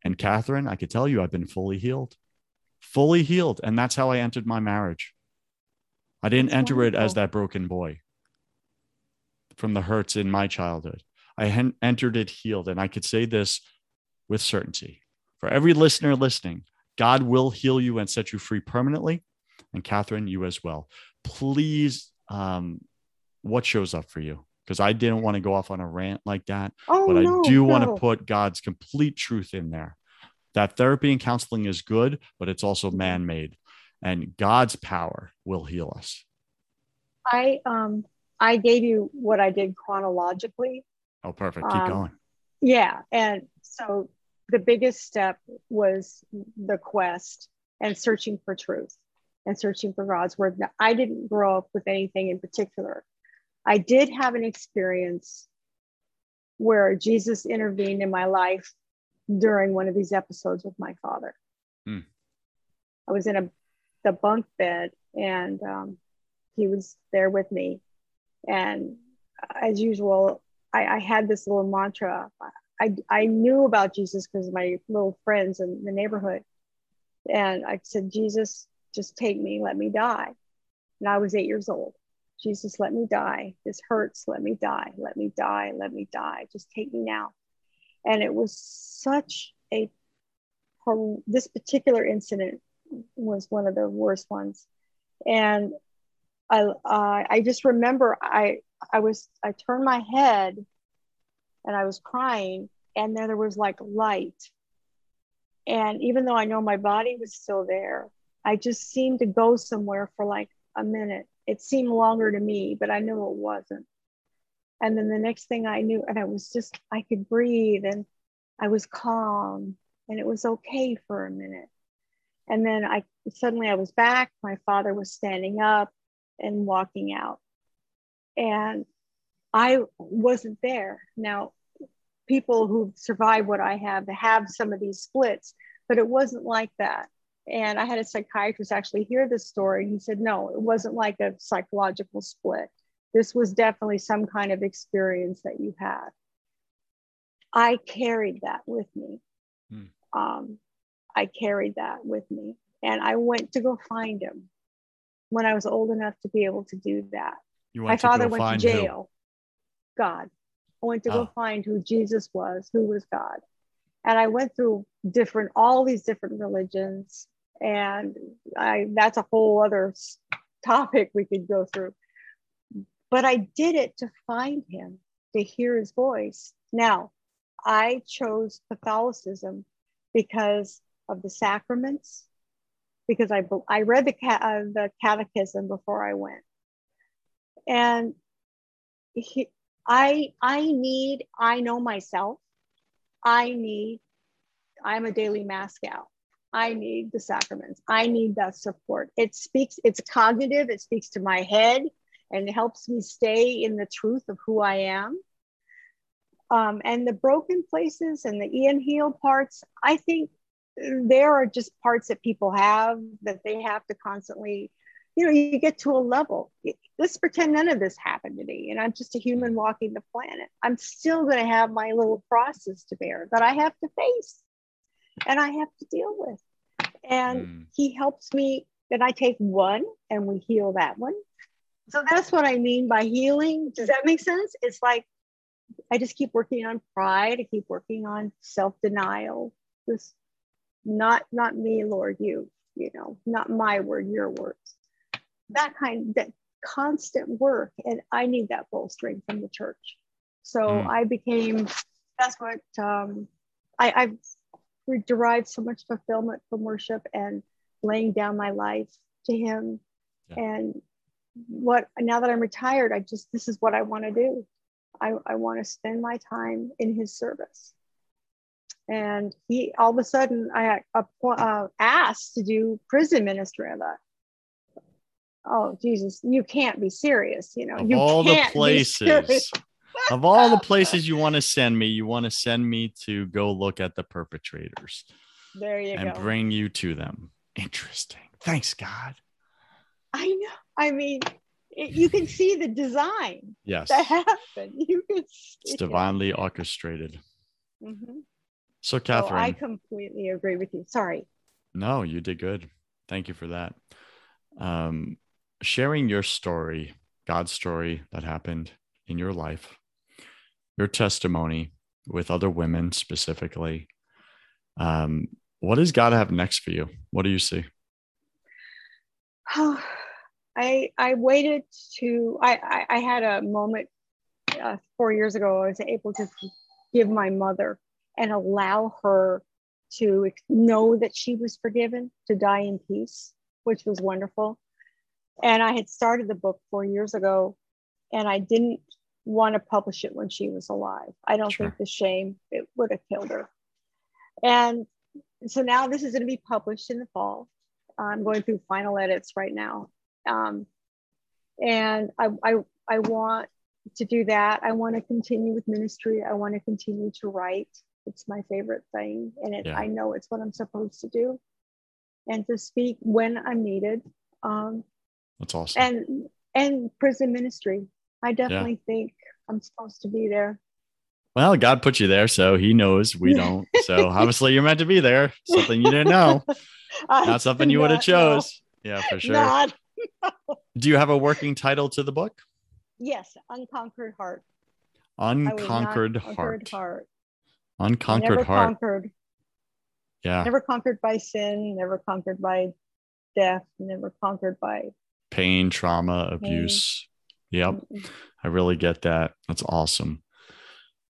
S1: And Katherine, I could tell you, I've been fully healed, fully healed. And that's how I entered my marriage. I didn't
S2: That's
S1: enter it as that broken boy from the hurts in my childhood. I entered it healed. And I could say this with certainty for every listener listening God will heal you and set you free permanently. And Katherine, you as well. Please, um, what shows up for you? Because I didn't want to go off on a rant like that,
S2: Oh,
S1: but I
S2: no,
S1: do want to put God's complete truth in there. That therapy and counseling is good, but it's also
S2: Mhm.
S1: man made. And God's power will heal us.
S2: I um I gave you what I did chronologically.
S1: Oh, perfect. Keep
S2: Um,
S1: going.
S2: Yeah, and so the biggest step was the quest and searching for truth and searching for God's word. Now, I didn't grow up with anything in particular. I did have an experience where Jesus intervened in my life during one of these episodes with my father. Hmm. I was in a the bunk bed and um, he was there with me. And as usual, I, I had this little mantra. I, I knew about Jesus because of my little friends in the neighborhood. And I said, Jesus, just take me, let me die. And I was eight years old. Jesus, let me die. This hurts. Let me die. Let me die. Let me die. Just take me now. And it was such a, this particular incident was one of the worst ones. And I, I just remember I, I was, I turned my head and I was crying and then there was like light. And even though I know my body was still there, I just seemed to go somewhere for like a minute. It seemed longer to me, but I knew it wasn't. And then the next thing I knew, and I was just, I could breathe and I was calm and it was okay for a minute. And then I suddenly I was back. My father was standing up and walking out. And I wasn't there. Now, people who survive what I have have some of these splits, but it wasn't like that. And I had a psychiatrist actually hear this story. He said, no, it wasn't like a psychological split. This was definitely some kind of experience that you had. I carried that with me. Hmm. Um, I carried that with me. And I went to go find him when I was old enough to be able to do that. My father went to jail. Who? God. I went to oh. go find who Jesus was, who was God. And I went through different, all these different religions. And I that's a whole other topic we could go through. But I did it to find him, to hear his voice. Now, I chose Catholicism because of the sacraments, because I, I read the, uh, the catechism before I went. And he, I, I need, I know myself, I need, I'm a daily mass gal. I need the sacraments. I need that support. It speaks, it's cognitive, it speaks to my head and it helps me stay in the truth of who I am. Um, and the broken places and the Ian Heal parts, I think there are just parts that people have that they have to constantly you know you get to a level let's pretend none of this happened to me and i'm just a human walking the planet i'm still going to have my little crosses to bear that i have to face and i have to deal with. And mm. he helps me that i take one and we heal that one. So that's what i mean by healing. Does that make sense? It's like i just keep working on pride. I keep working on self-denial. This not not me lord you you know not my word your words. That kind that constant work and i need that bolstering from the church. So mm. i became that's what um, I, i've derived so much fulfillment from worship and laying down my life to him yeah. and what now that i'm retired i just this is what i want to do i, I want to spend my time in his service and he all of a sudden I uh, asked to do prison ministry. I thought, oh Jesus, you can't be serious. You know,
S1: of
S2: you
S1: all the places, of all the places you want to send me, you want to send me to go look at the perpetrators.
S2: There you go.
S1: and
S2: go.
S1: bring you to them. Interesting. Thanks, God.
S2: I know. I mean, it, you can see the design.
S1: Yes.
S2: That happened. You can.
S1: It's divinely it. orchestrated.
S2: Mm-hmm.
S1: So, Katherine,
S2: I completely agree with you. Sorry.
S1: No, you did good. Thank you for that. Um, sharing your story, God's story that happened in your life, your testimony with other women specifically. Um, what does God have next for you? What do you see?
S2: I I waited to I I, I had a moment uh, four years ago. I was able to give my mother and allow her to know that she was forgiven, to die in peace, which was wonderful. And I had started the book four years ago, and I didn't want to publish it when she was alive. I don't sure. think the shame it would have killed her. and so now this is going to be published in the fall. I'm going through final edits right now. Um, and I, I, I want to do that. I want to continue with ministry. I want to continue to write. It's my favorite thing. And it, yeah. I know it's what I'm supposed to do and to speak when I'm needed. Um,
S1: That's awesome.
S2: And, and prison ministry. I definitely yeah. think I'm supposed to be there.
S1: Well, God put you there, so He knows we don't. So obviously, you're meant to be there. Something you didn't know, not something you would have chose. Know. Yeah, for sure. Not, no. Do you have a working title to the book?
S2: Yes, Unconquered Heart.
S1: Unconquered Heart.
S2: heart.
S1: Unconquered
S2: never
S1: Heart.
S2: Conquered.
S1: Yeah.
S2: Never conquered by sin. Never conquered by death. Never conquered by
S1: pain, trauma, abuse. Yep. Mm-hmm. I really get that. That's awesome.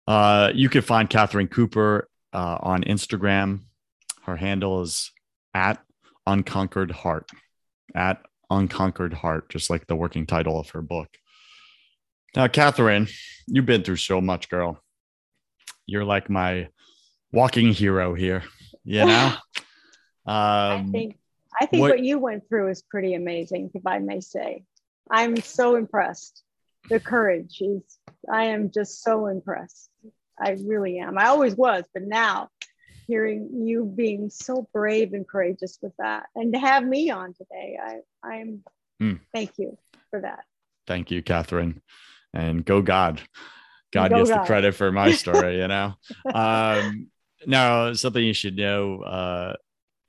S1: Uh, you can find Katherine Cooper uh, on Instagram. Her handle is at Unconquered Heart, at Unconquered Heart, just like the working title of her book. Now, Katherine, you've been through so much, girl. You're like my walking hero here. You know.
S2: Um, I think I think what, what you went through is pretty amazing, if I may say. I'm so impressed. The courage is. I am just so impressed. I really am. I always was, but now hearing you being so brave and courageous with that and to have me on today, I, I'm mm. thank you for that.
S1: Thank you, Katherine. And go God. God go gets God. the credit for my story, you know. um, now, something you should know, uh,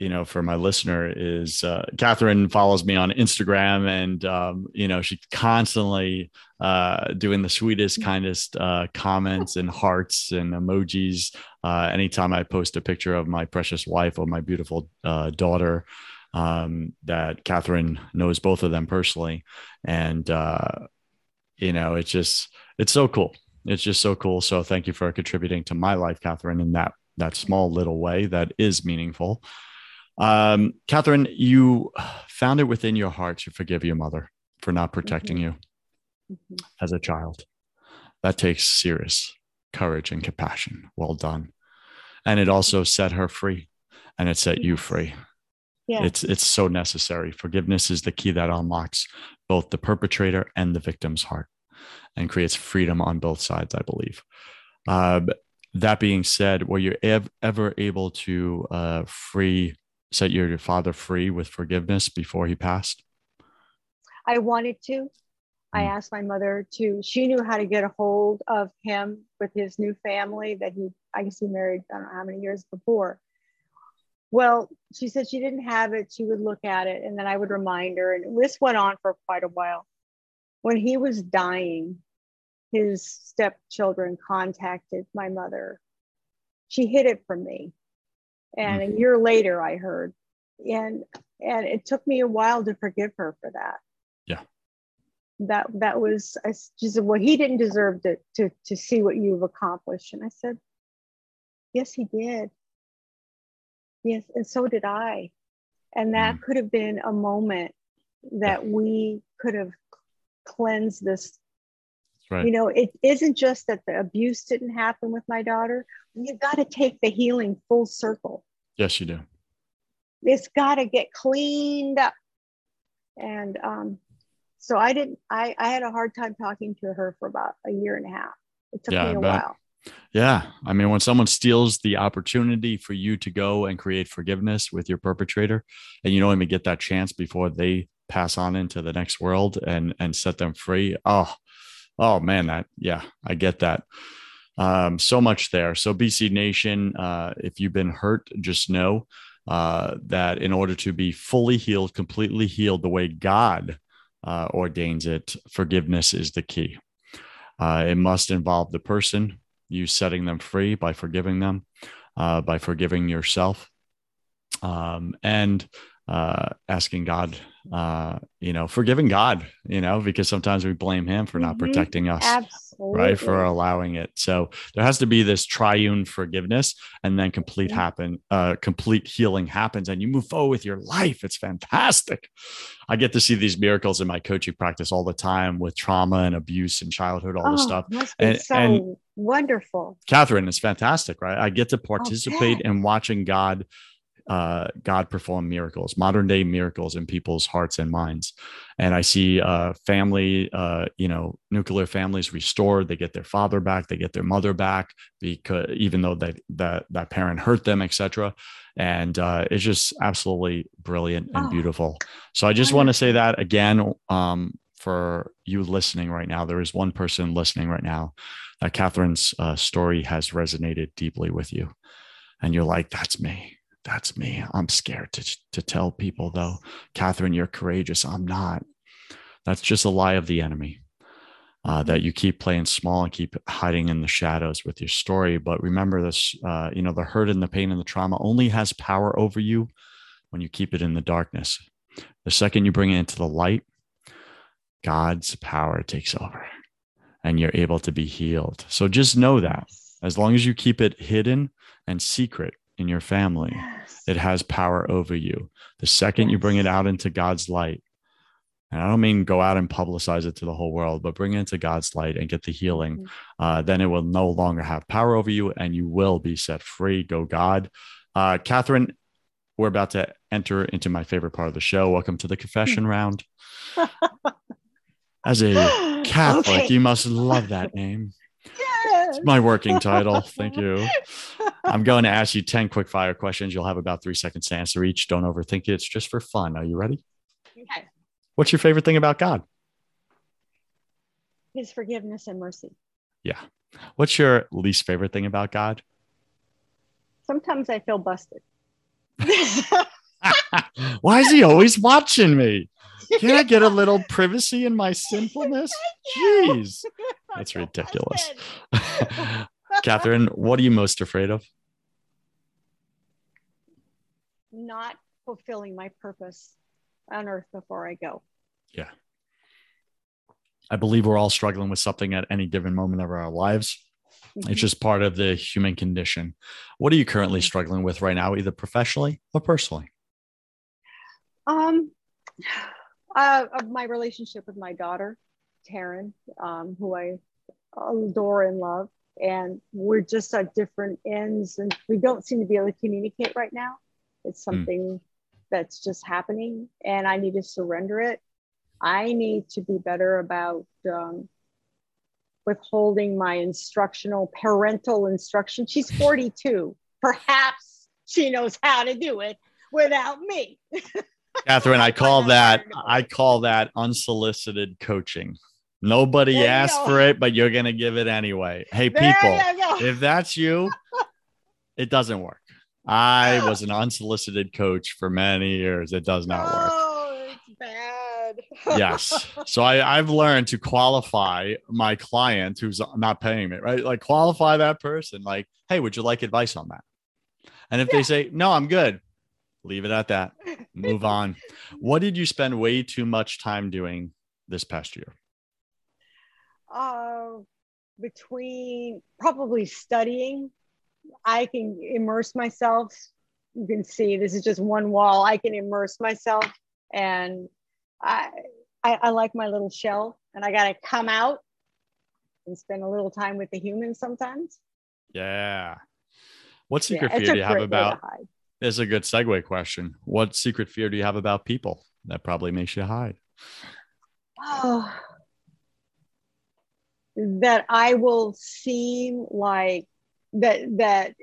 S1: you know, for my listener is uh, Katherine follows me on Instagram, and um, you know, she's constantly uh, doing the sweetest, kindest uh, comments and hearts and emojis. Uh, anytime I post a picture of my precious wife or my beautiful uh, daughter, um, that Katherine knows both of them personally, and uh, you know, it's just it's so cool. It's just so cool. So thank you for contributing to my life, Katherine, in that that small little way that is meaningful. Um, Katherine, you found it within your heart to forgive your mother for not protecting mm-hmm. you mm-hmm. as a child. That takes serious courage and compassion. Well done. And it also set her free and it set you free. Yeah. It's it's so necessary. Forgiveness is the key that unlocks both the perpetrator and the victim's heart and creates freedom on both sides, I believe. Uh, that being said, were you ev- ever able to uh, free set your your father free with forgiveness before he passed?
S2: I wanted to. I hmm. asked my mother to, she knew how to get a hold of him with his new family that he, I guess he married, I don't know how many years before. Well, she said she didn't have it. She would look at it and then I would remind her. And this went on for quite a while. When he was dying, his stepchildren contacted my mother. She hid it from me and mm-hmm. a year later i heard and and it took me a while to forgive her for that
S1: yeah
S2: that that was I just well he didn't deserve to to to see what you've accomplished and i said yes he did yes and so did i and that mm. could have been a moment that yeah. we could have cleansed this Right. You know, it isn't just that the abuse didn't happen with my daughter. You've got to take the healing full circle.
S1: Yes, you do.
S2: It's got to get cleaned up. And um, so I didn't, I, I had a hard time talking to her for about a year and a half. It took yeah, me a while.
S1: Yeah. I mean, when someone steals the opportunity for you to go and create forgiveness with your perpetrator, and you don't even get that chance before they pass on into the next world and and set them free. Oh, oh man, that yeah, I get that. Um, so much there. So BC Nation, uh, if you've been hurt, just know uh, that in order to be fully healed, completely healed the way God uh, ordains it, forgiveness is the key. Uh, it must involve the person, you setting them free by forgiving them, uh, by forgiving yourself, um, and uh, asking God uh, you know, forgiving God, you know, because sometimes we blame him for not
S2: Mhm.
S1: protecting us,
S2: Absolutely.
S1: right? For allowing it. So there has to be this triune forgiveness and then complete
S2: Mhm.
S1: happen, uh, complete healing happens and you move forward with your life. It's fantastic. I get to see these miracles in my coaching practice all the time with trauma and abuse and childhood, all this
S2: Oh,
S1: stuff.
S2: Must be
S1: And-
S2: so
S1: and-
S2: wonderful.
S1: Katherine is fantastic, right? I get to participate in watching God, uh, God perform miracles, modern day miracles in people's hearts and minds. And I see uh, family, uh, you know, nuclear families restored. They get their father back, they get their mother back, because even though that that that parent hurt them, etc. And uh, it's just absolutely brilliant and
S2: Oh,
S1: beautiful. So I just want to say that again. Um, for you listening right now, there is one person listening right now that Katherine's uh, story has resonated deeply with you. And you're like, that's me. That's me. I'm scared to, to tell people, though. Katherine, you're courageous. I'm not. That's just a lie of the enemy. Uh, that you keep playing small and keep hiding in the shadows with your story. But remember this, uh, you know, the hurt and the pain and the trauma only has power over you when you keep it in the darkness. The second you bring it into the light, God's power takes over and you're able to be healed. So just know that as long as you keep it hidden and secret in your family,
S2: Yes.
S1: it has power over you. The second you bring it out into God's light, and I don't mean go out and publicize it to the whole world, but bring it into God's light and get the healing,
S2: Mhm.
S1: uh, then it will no longer have power over you and you will be set free. Go, God. Uh, Katherine, we're about to enter into my favorite part of the show. Welcome to the confession round. As a Catholic,
S2: Okay.
S1: you must love that name.
S2: Yes.
S1: It's my working title. Thank you. I'm going to ask you 10 quick fire questions. You'll have about three seconds to answer each. Don't overthink it. It's just for fun. Are you ready?
S2: Okay.
S1: What's your favorite thing about God?
S2: His forgiveness and mercy.
S1: Yeah. What's your least favorite thing about God?
S2: Sometimes I feel busted.
S1: Why is he always watching me? Can I get a little privacy in my sinfulness? Jeez. That's ridiculous. Katherine, what are you most afraid of?
S2: Not fulfilling my purpose on earth before I go. Yeah.
S1: I believe we're all struggling with something at any given moment of our lives.
S2: Mhm.
S1: It's just part of the human condition. What are you currently struggling with right now, either professionally or personally?
S2: Um, uh, my relationship with my daughter, Taryn, um, who I adore and love, and we're just at different ends, and we don't seem to be able to communicate right now. It's something that's just happening, and I need to surrender it. I need to be better about um, withholding my instructional parental instruction. She's 42. Perhaps she knows how to do it without me.
S1: Katherine, I call that I call that unsolicited coaching. Nobody
S2: There
S1: asked for it, but you're gonna give it anyway. Hey,
S2: There
S1: people, if that's you, it doesn't work. I was an unsolicited coach for many years. It does not work.
S2: Oh, it's bad.
S1: Yes. So I, I've learned to qualify my client who's not paying me, right? Like qualify that person. Like, hey, would you like advice on that? And if
S2: Yeah.
S1: they say, no, I'm good, leave it at that. Move on. What did you spend way too much time doing this past year?
S2: Uh, between probably studying, I can immerse myself. You can see this is just one wall. I can immerse myself, and I, I, I like my little shell, and I got to come out and spend a little time with the humans sometimes.
S1: Yeah. What secret
S2: it's
S1: fear do you have
S2: great way to
S1: about? This is a good segue question. What secret fear do you have about people that probably makes you hide?
S2: Oh, that I will seem like that. That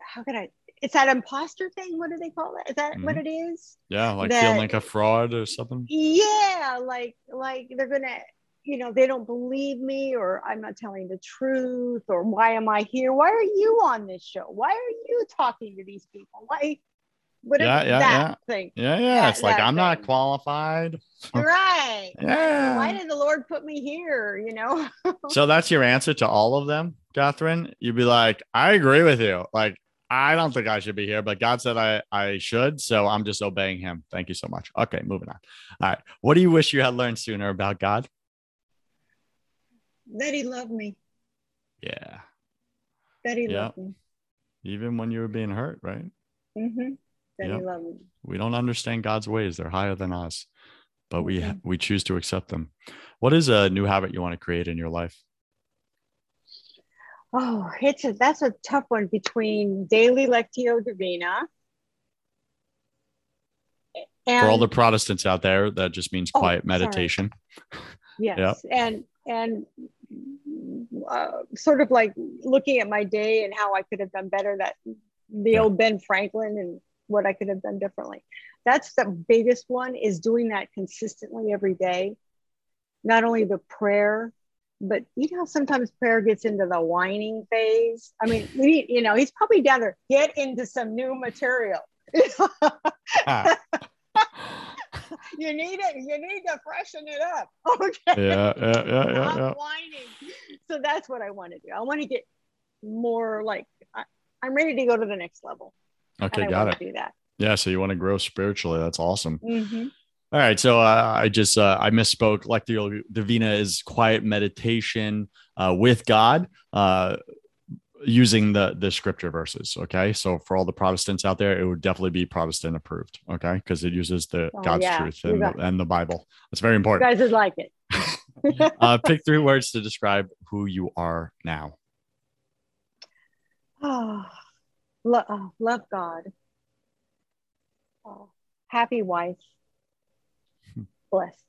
S2: how can I? It's that imposter thing. What do they call it? Is that what
S1: Mhm.
S2: it is?
S1: Yeah, like
S2: That-
S1: feeling like a fraud or something.
S2: Yeah, like like they're gonna, you know, they don't believe me, or I'm not telling the truth, or why am I here? Why are you on this show? Why are you talking to these people? Why? Whatever
S1: Yeah, yeah,
S2: that thing.
S1: Yeah, yeah.
S2: That-
S1: it's like I'm not qualified.
S2: Right.
S1: Yeah.
S2: Why did the Lord put me here? You know.
S1: So that's your answer to all of them, Katherine. You'd be like, I agree with you. Like, I don't think I should be here, but God said I, I should. So I'm just obeying him. Thank you so much. Okay, moving on. All right. What do you wish you had learned sooner about God?
S2: That he loved me.
S1: Yeah.
S2: That he
S1: Yeah.
S2: loved me.
S1: Even when you were being hurt, right?
S2: hmm That
S1: Yep.
S2: he loved me.
S1: We don't understand God's ways. They're higher than us, but we
S2: Mhm.
S1: we choose to accept them. What is a new habit you want to create in your life?
S2: Oh, it's a that's a tough one between daily lectio divina and
S1: For all the Protestants out there, that just means
S2: Oh,
S1: quiet
S2: sorry.
S1: meditation.
S2: yes, and and uh, sort of like looking at my day and how I could have done better. That the
S1: Yeah.
S2: old Ben Franklin and what I could have done differently. That's the biggest one is doing that consistently every day. Not only the prayer, but you know, sometimes prayer gets into the whining phase. I mean, we, need, you know, he's probably down there, get into some new material.
S1: Ah,
S2: you need it, you need to freshen it up. Okay.
S1: yeah, yeah, yeah, yeah, yeah.
S2: whining. So that's what I want to do. I want to get more like I'm ready to go to the next level.
S1: Okay, got it.
S2: do that.
S1: Yeah, so you want to grow spiritually. That's awesome.
S2: Mhm.
S1: All right, so uh, I just uh, I misspoke. Lectio Divina is quiet meditation uh, with God, uh, using the the scripture verses. Okay, so for all the Protestants out there, it would definitely be Protestant approved. Okay, because it uses the
S2: Oh,
S1: God's
S2: yeah,
S1: truth and and the Bible. It's very
S2: You
S1: important.
S2: guys would like it.
S1: uh, pick three words to describe who you are now.
S2: Oh, lo- oh, love God. Oh, happy wife. Blessed.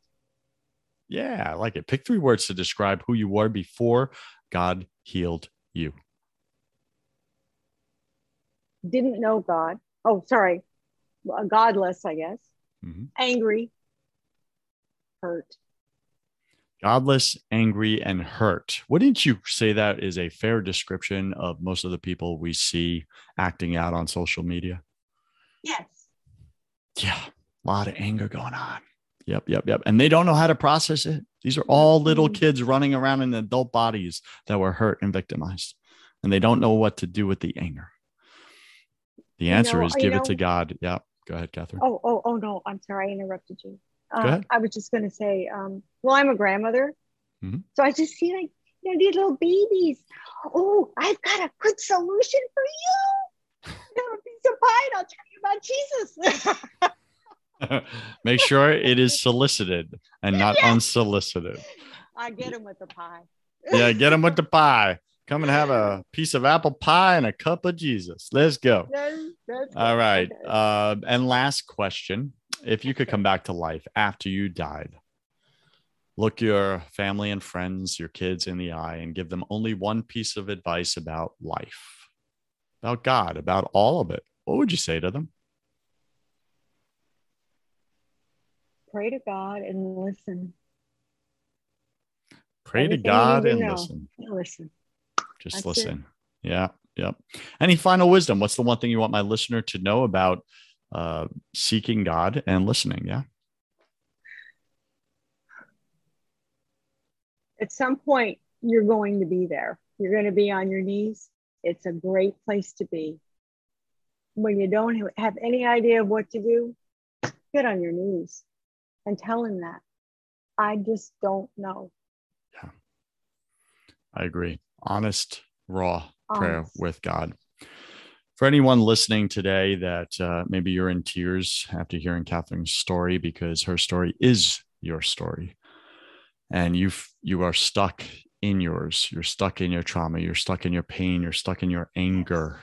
S1: Yeah, I like it. Pick three words to describe who you were before God healed you.
S2: Didn't know God. Oh, sorry. Godless, I guess.
S1: Mhm.
S2: Angry. Hurt.
S1: Godless, angry, and hurt. Wouldn't you say that is a fair description of most of the people we see acting out on social media?
S2: Yes.
S1: Yeah, a lot of anger going on. Yep, yep, yep. And they don't know how to process it. These are all little
S2: Mhm.
S1: kids running around in adult bodies that were hurt and victimized, and they don't know what to do with the anger. The
S2: You
S1: answer
S2: know-
S1: is
S2: you
S1: give it to God. Yeah, go ahead, Katherine.
S2: Oh, oh, oh no. I'm sorry. I interrupted you. Um. I was just going to say, um, well, I'm a grandmother.
S1: Mhm.
S2: So I just see like, you know, these little babies. Oh, I've got a good solution for you. Have a piece of pie and I'll tell you about Jesus.
S1: Make sure it is solicited and not
S2: Yeah.
S1: unsolicited.
S2: I get them with the pie.
S1: yeah, get them with the pie. Come and have a piece of apple pie and a cup of Jesus. Let's go.
S2: That's
S1: All right.
S2: Okay.
S1: Uh, and last question If you could come back to life after you died, look your family and friends, your kids in the eye, and give them only one piece of advice about life, about God, about all of it, what would you say to them?
S2: Pray to God and listen.
S1: Pray to
S2: Everything
S1: God and
S2: know.
S1: listen.
S2: Listen.
S1: Just
S2: That's it.
S1: listen. Yeah. Yep. Any final wisdom? What's the one thing you want my listener to know about uh, seeking God and listening? Yeah.
S2: At some point, you're going to be there. You're going to be on your knees. It's a great place to be. When you don't have any idea of what to do, get on your knees and tell him that. I just don't know. Yeah.
S1: I agree. Honest, raw prayer with God. For anyone listening today that uh, maybe you're in tears after hearing Katherine's story because her story is your story, and you you are stuck in yours, you're stuck in your trauma, you're stuck in your pain, you're stuck in your anger,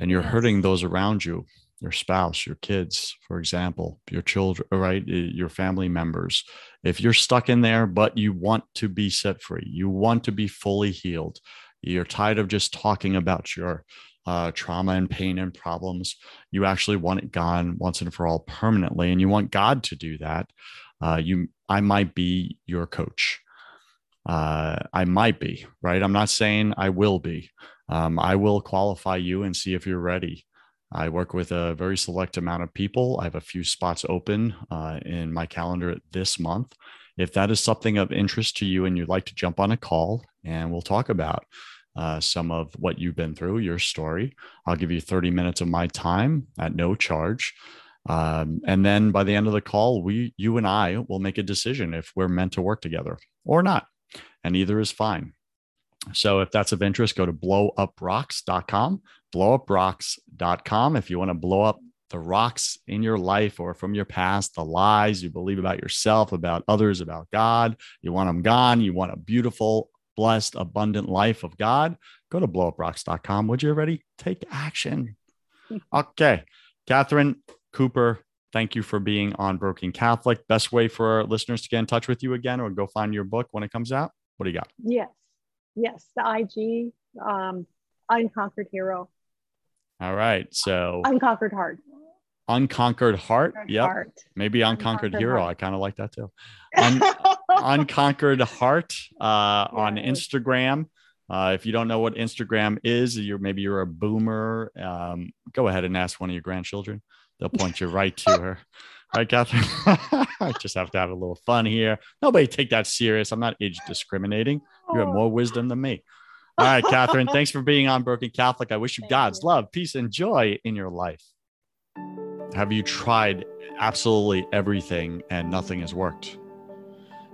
S1: and you're hurting those around you, your spouse, your kids, for example, your children, right, your family members. If you're stuck in there, but you want to be set free, you want to be fully healed, you're tired of just talking about your uh, trauma and pain and problems. You actually want it gone once and for all permanently, and you want God to do that. Uh, you, I might be your coach. Uh, I might be right. I'm not saying I will be. Um, I will qualify you and see if you're ready. I work with a very select amount of people. I have a few spots open uh, in my calendar this month. If that is something of interest to you and you'd like to jump on a call and we'll talk about uh, some of what you've been through, your story. I'll give you 30 minutes of my time at no charge. Um, and then by the end of the call, we, you and I will make a decision if we're meant to work together or not. And either is fine. So if that's of interest, go to blowuprocks.com, blowuprocks.com. If you want to blow up the rocks in your life or from your past, the lies you believe about yourself, about others, about God, you want them gone. You want a beautiful, blessed, abundant life of God. Go to blowuprocks.com. Would you already take action? Okay. Katherine Cooper, thank you for being on Broken Catholic. Best way for our listeners to get in touch with you again or go find your book when it comes out? What do you got?
S2: Yes. Yes. The IG, um, Unconquered Hero.
S1: All right. So
S2: Unconquered Heart.
S1: Unconquered Heart. Yep. Heart. Maybe Unconquered, Unconquered Hero. Heart. I kind of like that too. Un- Unconquered Heart uh, on Instagram. Uh, if you don't know what Instagram is, you're maybe you're a boomer. Um, go ahead and ask one of your grandchildren. They'll point you right to her. Right, Katherine? I just have to have a little fun here. Nobody take that serious. I'm not age discriminating. You have oh. more wisdom than me. All right, Katherine. thanks for being on Broken Catholic. I wish you Thank God's you. love, peace, and joy in your life. Have you tried absolutely everything and nothing has worked?